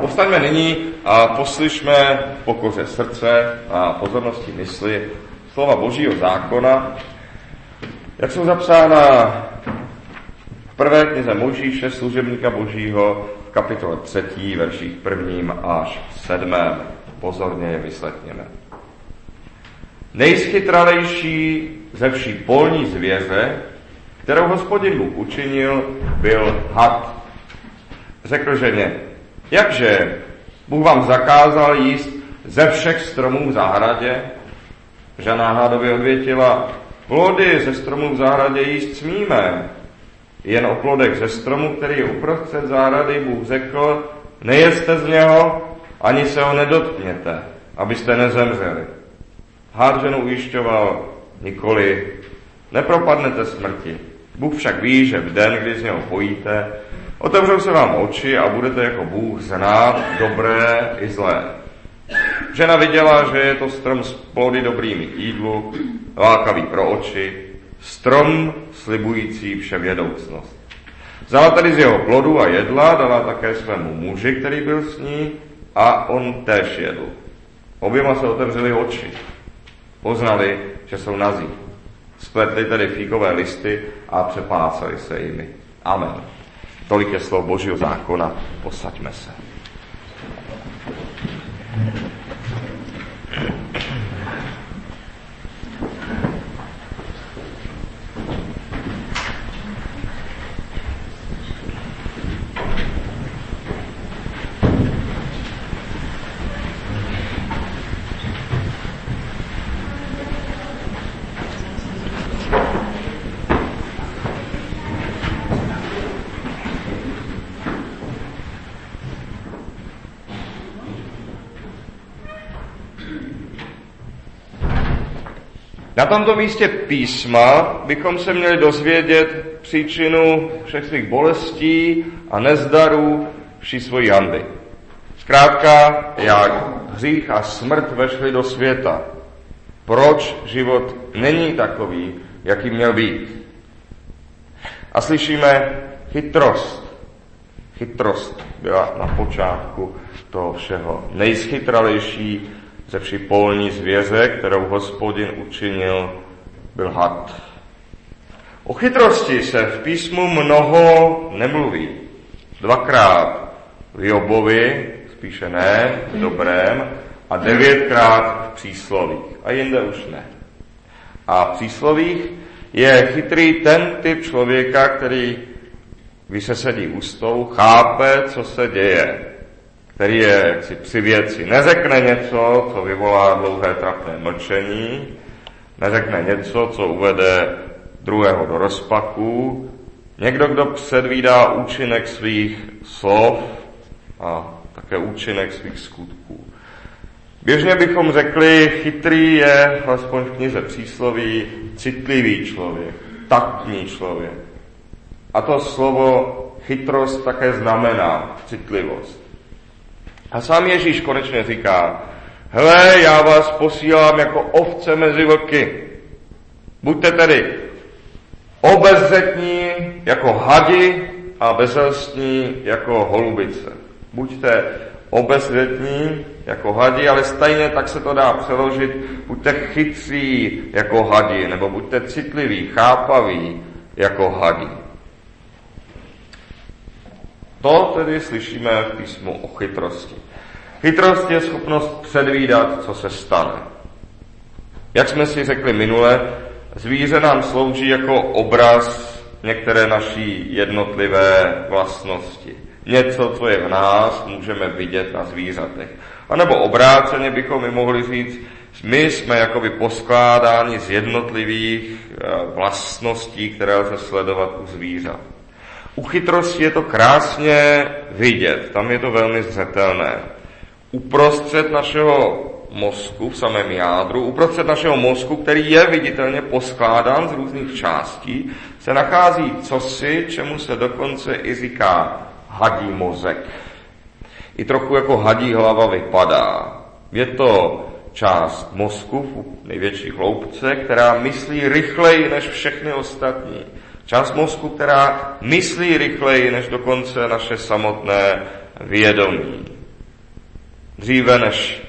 Postaňme nyní a poslyšme v pokoře srdce a pozornosti mysli slova Božího zákona, jak jsou zapsána v prvé knize Možíše, služebníka Božího, v kapitole 3, verších prvním až sedmém. Pozorně je vyslechněme. Nejschytralejší ze vší polní zvěře, kterou hospodin Bůh učinil, byl had. Řekl ženě, jakže Bůh vám zakázal jíst ze všech stromů v zahradě? Žena hádově odvětila, plody ze stromů v zahradě jíst smíme, jen o plodech ze stromu, který je uprostřed zahrady, Bůh řekl, nejeste z něho, ani se ho nedotkněte, abyste nezemřeli. Hád ženu ujišťoval, nikoli, nepropadnete smrti. Bůh však ví, že v den, kdy z něho pojíte, otevřou se vám oči a budete jako Bůh znát dobré i zlé. Žena viděla, že je to strom s plody dobrými jídlu, lákavý pro oči, strom slibující vševědoucnost. Vzala tedy z jeho plodu a jedla, dala také svému muži, který byl s ní, a on též jedl. Oběma se otevřeli oči. Poznali, že jsou nazí. Spletli tedy fíkové listy a přepásali se jimi. Amen. Tolik je slov Božího zákona. Posaďme se. Na tomto místě písma bychom se měli dozvědět příčinu všech svých bolestí a nezdarů vší svojí handy. Zkrátka, jak hřích a smrt vešly do světa. Proč život není takový, jaký měl být. A slyšíme chytrost. Chytrost byla na počátku toho všeho nejschytralejší ze vší polní zvěře, kterou hospodin učinil, byl had. O chytrosti se v písmu mnoho nemluví. Dvakrát v Jobovi, spíše ne, v dobrém, a devětkrát v příslovích. A jinde už ne. A v příslovích je chytrý ten typ člověka, který, když se sedí u stolu, chápe, co se děje který je jaksi při věci. Neřekne něco, co vyvolá dlouhé trapné mlčení, neřekne něco, co uvede druhého do rozpaku, někdo, kdo předvídá účinek svých slov a také účinek svých skutků. Běžně bychom řekli, chytrý je, alespoň v knize přísloví, citlivý člověk, taktní člověk. A to slovo chytrost také znamená citlivost. A sám Ježíš konečně říká, hle, já vás posílám jako ovce mezi vlky. Buďte tedy obezřetní jako hadi a bezelstní jako holubice. Buďte obezřetní jako hadi, ale stejně tak se to dá přeložit, buďte chytří jako hadi, nebo buďte citliví, chápaví jako hadi. To tedy slyšíme v písmu o chytrosti. Chytrost je schopnost předvídat, co se stane. Jak jsme si řekli minule, zvíře nám slouží jako obraz některé naší jednotlivé vlastnosti. Něco, co je v nás, můžeme vidět na zvířatech. A nebo obráceně bychom mi mohli říct, my jsme jakoby poskládáni z jednotlivých eh, vlastností, které lze sledovat u zvířat. U chytrosti je to krásně vidět, tam je to velmi zřetelné. Uprostřed našeho mozku, v samém jádru, uprostřed našeho mozku, který je viditelně poskládán z různých částí, se nachází cosi, čemu se dokonce i říká hadí mozek. I trochu jako hadí hlava vypadá. Je to část mozku v největší hloubce, která myslí rychleji než všechny ostatní. Část mozku, která myslí rychleji než dokonce naše samotné vědomí. Dříve než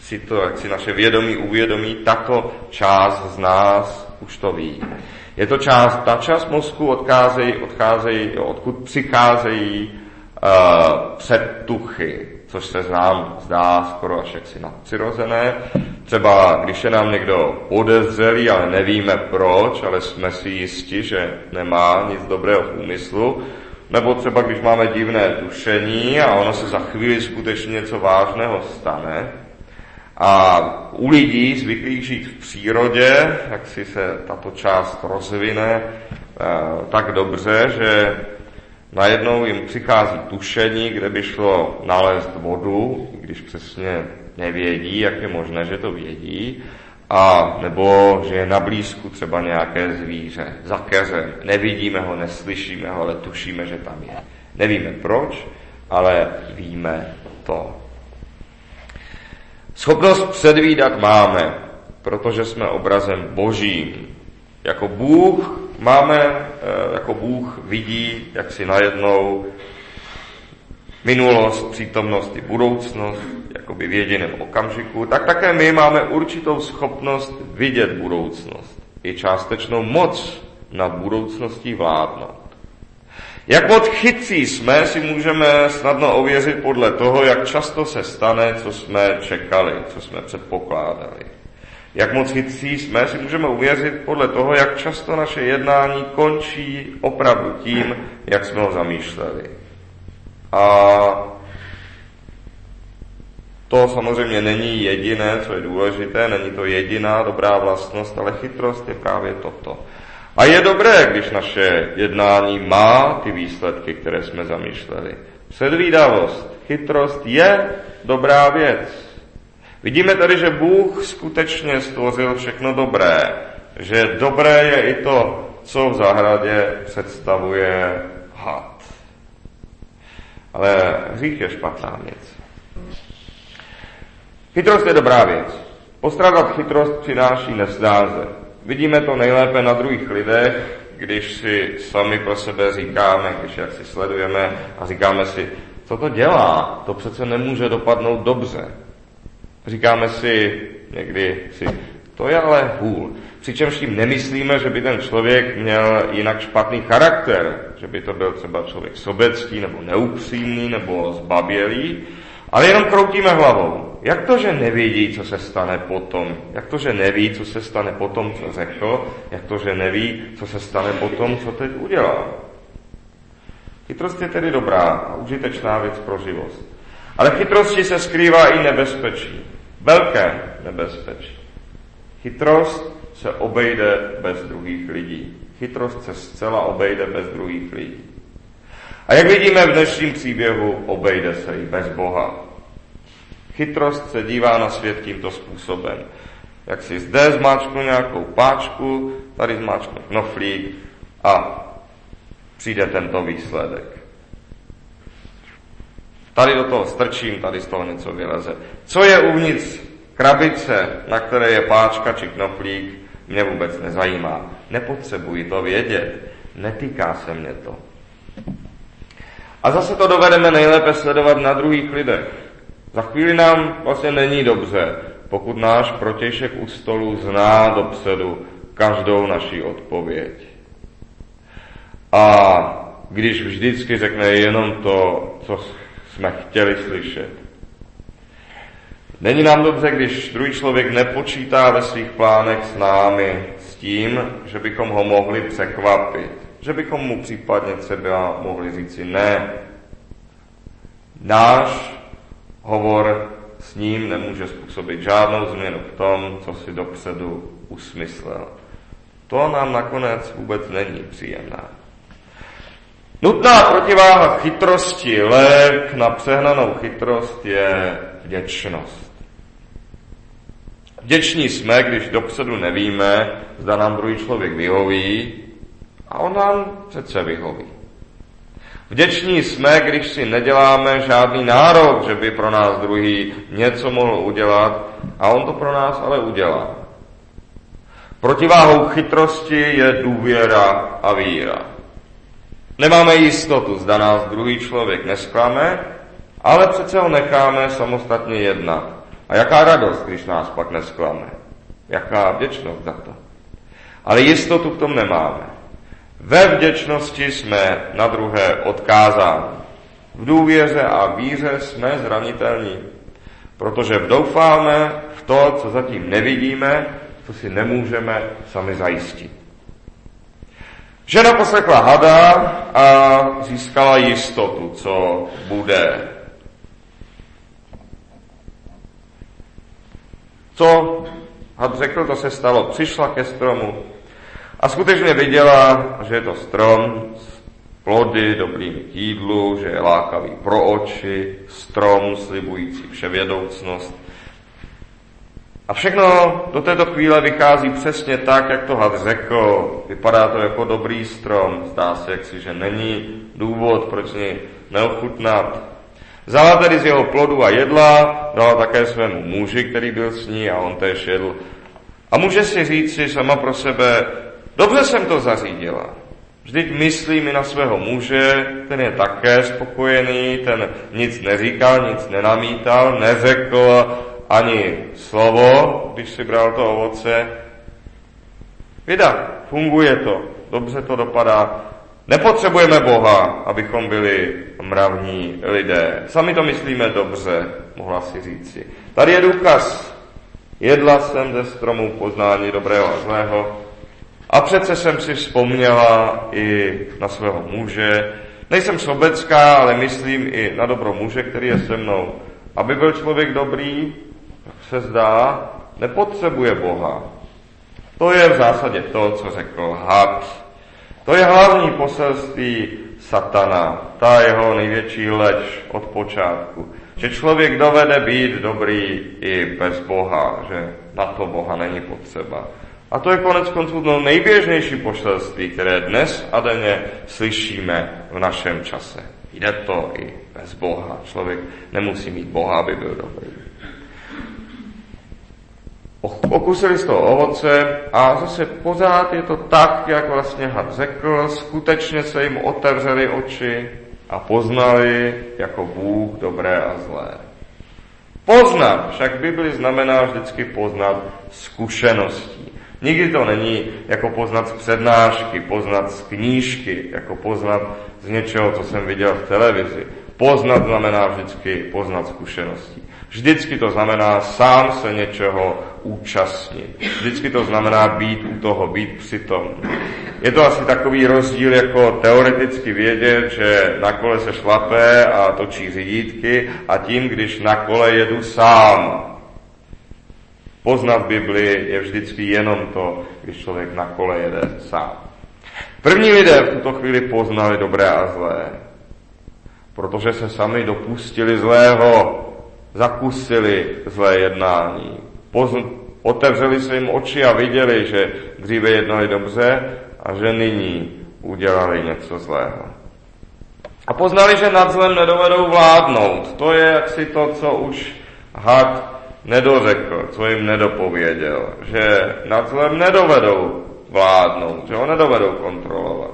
si to, jak si naše vědomí uvědomí, tato část z nás už to ví. Je to část, ta část mozku odcházejí, odcházejí, odkud přicházejí uh, předtuchy, což se nám zdá skoro až jaksi nadpřirozené. Třeba když je nám někdo podezřelý, ale nevíme proč, ale jsme si jisti, že nemá nic dobrého v úmyslu, nebo třeba když máme divné tušení a ono se za chvíli skutečně něco vážného stane, a u lidí zvyklých žít v přírodě, jak si se tato část rozvine eh, tak dobře, že najednou jim přichází tušení, kde by šlo nalézt vodu, když přesně nevědí, jak je možné, že to vědí, a nebo že je na blízku třeba nějaké zvíře, za keřem. Nevidíme ho, neslyšíme ho, ale tušíme, že tam je. Nevíme proč, ale víme to. Schopnost předvídat máme, protože jsme obrazem božím. Jako Bůh máme, eh, jako Bůh vidí, jak si najednou minulost, přítomnost i budoucnost, jakoby v jediném okamžiku, tak také my máme určitou schopnost vidět budoucnost i částečnou moc nad budoucností vládnout. Jak moc chytří jsme, si můžeme snadno ověřit podle toho, jak často se stane, co jsme čekali, co jsme předpokládali. Jak moc chytří jsme, si můžeme uvěřit podle toho, jak často naše jednání končí opravdu tím, jak jsme ho zamýšleli. A to samozřejmě není jediné, co je důležité, není to jediná dobrá vlastnost, ale chytrost je právě toto. A je dobré, když naše jednání má ty výsledky, které jsme zamýšleli. Předvídavost, chytrost je dobrá věc. Vidíme tady, že Bůh skutečně stvořil všechno dobré, že dobré je i to, co v zahradě představuje had. Ale hřích je špatná věc. Chytrost je dobrá věc. Postrádat chytrost přináší nesnáze. Vidíme to nejlépe na druhých lidech, když si sami pro sebe říkáme, když jak si sledujeme a říkáme si, co to dělá, to přece nemůže dopadnout dobře. Říkáme si někdy si, to je ale hůl. Přičemž tím nemyslíme, že by ten člověk měl jinak špatný charakter, že by to byl třeba člověk sobecký, nebo neupřímný, nebo zbabělý, ale jenom kroutíme hlavou. Jak to, že nevědí, co se stane potom? Jak to, že neví, co se stane potom, co řekl? Jak to, že neví, co se stane potom, co teď udělá? Chytrost je tedy dobrá a užitečná věc pro život. Ale v chytrosti se skrývá i nebezpečí. Velké nebezpečí. Chytrost se obejde bez druhých lidí. Chytrost se zcela obejde bez druhých lidí. A jak vidíme v dnešním příběhu, obejde se i bez Boha. Chytrost se dívá na svět tímto způsobem. Jak si zde zmáčknu nějakou páčku, tady zmáčknu knoflík a přijde tento výsledek. Tady do toho strčím, tady z toho něco vyleze. Co je uvnitř krabice, na které je páčka či knoflík, mě vůbec nezajímá. Nepotřebuji to vědět. Netýká se mě to. A zase to dovedeme nejlépe sledovat na druhých lidech. Za chvíli nám vlastně není dobře, pokud náš protějšek u stolu zná dopředu každou naší odpověď. A když vždycky řekne jenom to, co jsme chtěli slyšet. Není nám dobře, když druhý člověk nepočítá ve svých plánech s námi, s tím, že bychom ho mohli překvapit že bychom mu případně třeba mohli říci ne. Náš hovor s ním nemůže způsobit žádnou změnu v tom, co si dopředu usmyslel. To nám nakonec vůbec není příjemná. Nutná protiváha chytrosti, lék na přehnanou chytrost je vděčnost. Vděční jsme, když dopředu nevíme, zda nám druhý člověk vyhoví, a on nám přece vyhoví. Vděční jsme, když si neděláme žádný nárok, že by pro nás druhý něco mohl udělat a on to pro nás ale udělá. Protiváhou chytrosti je důvěra a víra. Nemáme jistotu, zda nás druhý člověk nesklame ale přece ho necháme samostatně jednat. A jaká radost, když nás pak nesklame. Jaká vděčnost za to. Ale jistotu v tom nemáme. Ve vděčnosti jsme na druhé odkázáni. V důvěře a víře jsme zranitelní, protože doufáme v to, co zatím nevidíme, co si nemůžeme sami zajistit. Žena poslechla hada a získala jistotu, co bude. Co had řekl, to se stalo. Přišla ke stromu a skutečně viděla, že je to strom s plody dobrými jídlu, že je lákavý pro oči, strom slibující vševědoucnost. A všechno do této chvíle vychází přesně tak, jak to had řekl. Vypadá to jako dobrý strom. Zdá se jaksi, že není důvod, proč něj neochutnat. Vzala tedy z jeho plodu a jedla, dala také svému muži, který byl s ní a on též jedl. A může si říct si sama pro sebe, dobře jsem to zařídila. Vždyť myslí mi na svého muže, ten je také spokojený, ten nic neříkal, nic nenamítal, neřekl ani slovo, když si bral to ovoce. Vida, funguje to, dobře to dopadá. Nepotřebujeme Boha, abychom byli mravní lidé. Sami to myslíme dobře, mohla si říci. Tady je důkaz. Jedla jsem ze stromu poznání dobrého a zlého a přece jsem si vzpomněla i na svého muže. Nejsem sobecká, ale myslím i na dobro muže, který je se mnou. Aby byl člověk dobrý, se zdá, nepotřebuje Boha. To je v zásadě to, co řekl had. To je hlavní poselství satana, ta jeho největší leč od počátku. Že člověk dovede být dobrý i bez Boha, že na to Boha není potřeba. A to je konec konců to nejběžnější poselství, které dnes a denně slyšíme v našem čase. Jde to i bez Boha. Člověk nemusí mít Boha, aby byl dobrý. Okusili z toho ovoce a zase pořád je to tak, jak vlastně had řekl, skutečně se jim otevřely oči a poznali jako Bůh dobré a zlé. Poznat však Bibli znamená vždycky poznat zkušeností. Nikdy to není jako poznat z přednášky, poznat z knížky, jako poznat z něčeho, co jsem viděl v televizi. Poznat znamená vždycky poznat zkušeností. Vždycky to znamená sám se něčeho účastnit. Vždycky to znamená být u toho, být přitom. Je to asi takový rozdíl jako teoreticky vědět, že na kole se šlapé a točí řídítky a tím, když na kole jedu sám. Poznat Bibli je vždycky jenom to, když člověk na kole jede sám. První lidé v tuto chvíli poznali dobré a zlé, protože se sami dopustili zlého, zakusili zlé jednání, otevřeli jim oči a viděli, že dříve jednali dobře a že nyní udělali něco zlého. A poznali, že nad zlem nedovedou vládnout. To je jaksi to, co už had nedořekl, co jim nedopověděl, že nad zlem nedovedou vládnout, že ho nedovedou kontrolovat.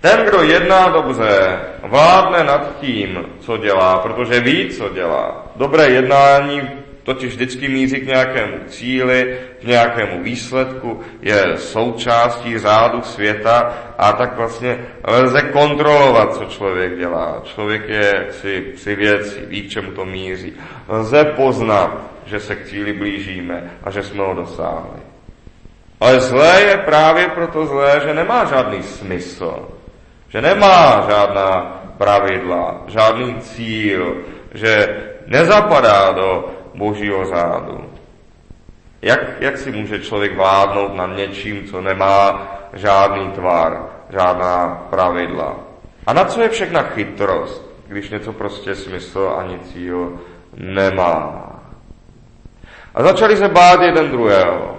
Ten, kdo jedná dobře, vládne nad tím, co dělá, protože ví, co dělá. Dobré jednání totiž vždycky míří k nějakému cíli, k nějakému výsledku, je součástí řádu světa a tak vlastně lze kontrolovat, co člověk dělá. Člověk je jaksi při věci, ví, k čemu to míří. Lze poznat, že se k cíli blížíme a že jsme ho dosáhli. Ale zlé je právě proto zlé, že nemá žádný smysl, že nemá žádná pravidla, žádný cíl, že nezapadá do božího řádu. Jak, jak si může člověk vládnout nad něčím, co nemá žádný tvar, žádná pravidla? A na co je všechna chytrost, když něco prostě smysl ani cíl nemá? A začali se bát jeden druhého.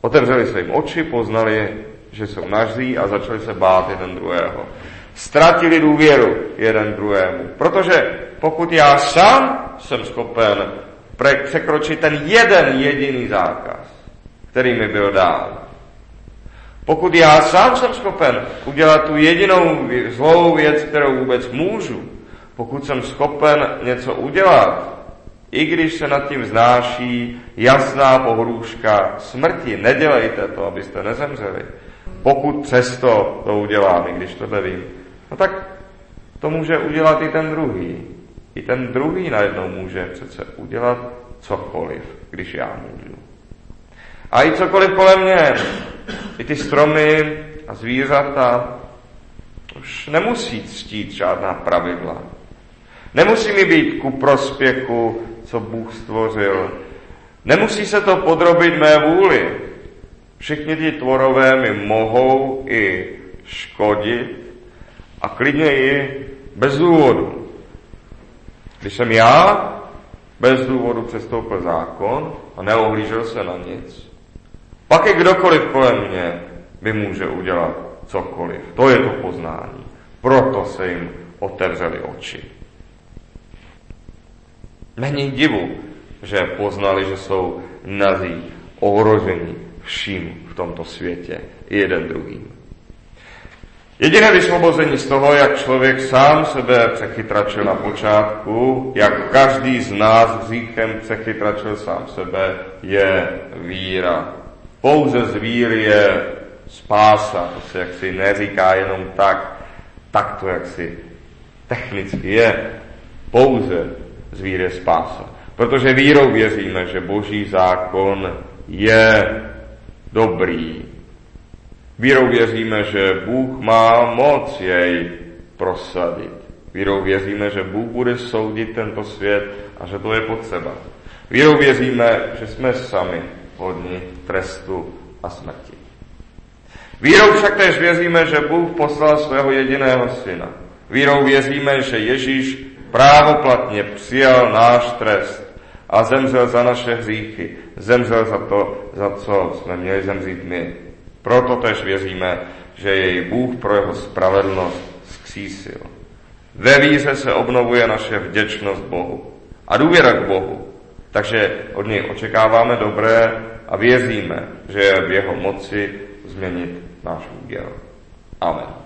Otevřeli se jim oči, poznali, že jsou nažzí a začali se bát jeden druhého. Ztratili důvěru jeden druhému. Protože pokud já sám jsem schopen překročit ten jeden jediný zákaz, který mi byl dán, pokud já sám jsem schopen udělat tu jedinou zlou věc, kterou vůbec můžu, pokud jsem schopen něco udělat, i když se nad tím znáší jasná pohrůžka smrti, nedělejte to, abyste nezemřeli. Pokud přesto to udělám, i když to nevím, no tak to může udělat i ten druhý. I ten druhý najednou může přece udělat cokoliv, když já můžu. A i cokoliv kolem mě, i ty stromy a zvířata, už nemusí ctít žádná pravidla. Nemusí mi být ku prospěchu, co Bůh stvořil. Nemusí se to podrobit mé vůli. Všichni ti tvorové mi mohou i škodit a klidně i bez důvodu. Když jsem já bez důvodu přestoupil zákon a neohlížel se na nic, pak i kdokoliv kolem mě by může udělat cokoliv. To je to poznání. Proto se jim otevřely oči. Není divu, že poznali, že jsou nazí, ohrožení vším v tomto světě, jeden druhým. Jediné vysvobození z toho, jak člověk sám sebe přechytračil na počátku, jak každý z nás hříchem přechytračil sám sebe, je víra. Pouze z víry je spása. To se jaksi neříká jenom tak, tak to jaksi technicky je. Pouze z víry je spása. Protože vírou věříme, že boží zákon je dobrý, Vírou věříme, že Bůh má moc jej prosadit. Vírou věříme, že Bůh bude soudit tento svět a že to je potřeba. Vírou věříme, že jsme sami hodni trestu a smrti. Vírou však též věříme, že Bůh poslal svého jediného syna. Vírou věříme, že Ježíš právoplatně přijal náš trest a zemřel za naše hříchy. Zemřel za to, za co jsme měli zemřít my. Proto tež věříme, že jej Bůh pro jeho spravedlnost zkřísil. Ve víře se obnovuje naše vděčnost Bohu a důvěra k Bohu. Takže od něj očekáváme dobré a věříme, že je v jeho moci změnit náš úděl. Amen.